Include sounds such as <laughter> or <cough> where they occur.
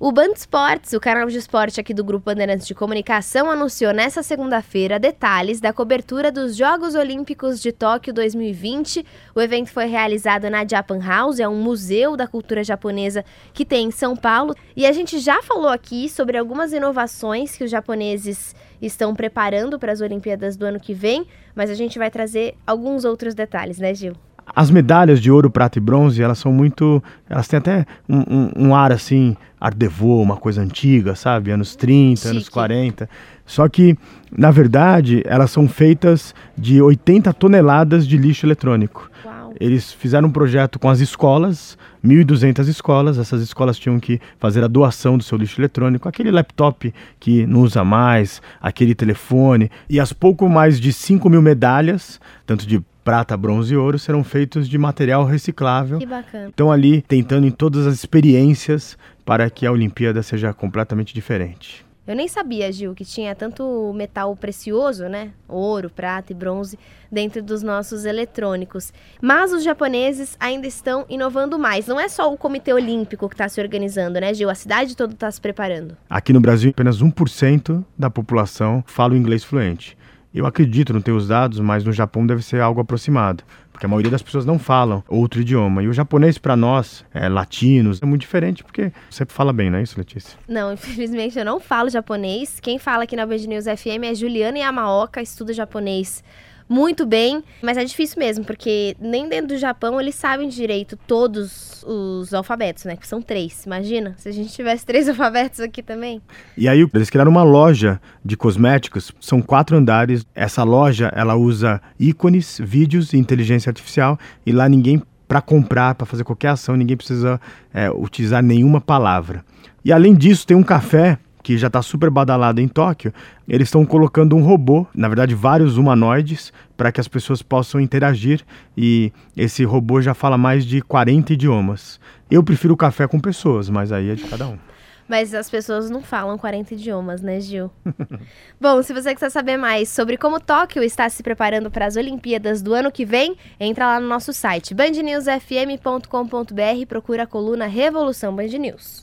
O Band Esportes, o canal de esporte aqui do Grupo Bandeirantes de Comunicação, anunciou nesta segunda-feira detalhes da cobertura dos Jogos Olímpicos de Tóquio 2020. O evento foi realizado na Japan House, é um museu da cultura japonesa que tem em São Paulo. E a gente já falou aqui sobre algumas inovações que os japoneses estão preparando para as Olimpíadas do ano que vem, mas a gente vai trazer alguns outros detalhes, né, Gil? As medalhas de ouro, prata e bronze, elas são muito. Elas têm até um, um, um ar assim, art devo, uma coisa antiga, sabe? Anos 30, Chique. anos 40. Só que, na verdade, elas são feitas de 80 toneladas de lixo eletrônico. Uau. Eles fizeram um projeto com as escolas, 1.200 escolas. Essas escolas tinham que fazer a doação do seu lixo eletrônico, aquele laptop que não usa mais, aquele telefone. E as pouco mais de 5 mil medalhas, tanto de prata, bronze e ouro serão feitos de material reciclável. Que bacana. Então ali tentando em todas as experiências para que a Olimpíada seja completamente diferente. Eu nem sabia, Gil, que tinha tanto metal precioso, né? Ouro, prata e bronze dentro dos nossos eletrônicos. Mas os japoneses ainda estão inovando mais. Não é só o Comitê Olímpico que está se organizando, né, Gil? A cidade toda está se preparando. Aqui no Brasil, apenas 1% da população fala o inglês fluente. Eu acredito, não tenho os dados, mas no Japão deve ser algo aproximado, porque a maioria das pessoas não falam outro idioma. E o japonês, para nós, é, latinos, é muito diferente, porque você fala bem, não é isso, Letícia? Não, <laughs> infelizmente eu não falo japonês. Quem fala aqui na Band News FM é Juliana Yamaoka, estuda japonês muito bem, mas é difícil mesmo, porque nem dentro do Japão eles sabem direito todos os alfabetos, né? Que são três. Imagina se a gente tivesse três <laughs> alfabetos aqui também. E aí eles criaram uma loja de cosméticos, são quatro andares. Essa loja ela usa ícones, vídeos e inteligência artificial e lá ninguém para comprar, para fazer qualquer ação, ninguém precisa é, utilizar nenhuma palavra. E além disso, tem um café que já está super badalado em Tóquio, eles estão colocando um robô, na verdade vários humanoides, para que as pessoas possam interagir e esse robô já fala mais de 40 idiomas. Eu prefiro café com pessoas, mas aí é de cada um. Mas as pessoas não falam 40 idiomas, né, Gil? <laughs> Bom, se você quiser saber mais sobre como Tóquio está se preparando para as Olimpíadas do ano que vem, entra lá no nosso site bandnewsfm.com.br e procura a coluna Revolução Band News.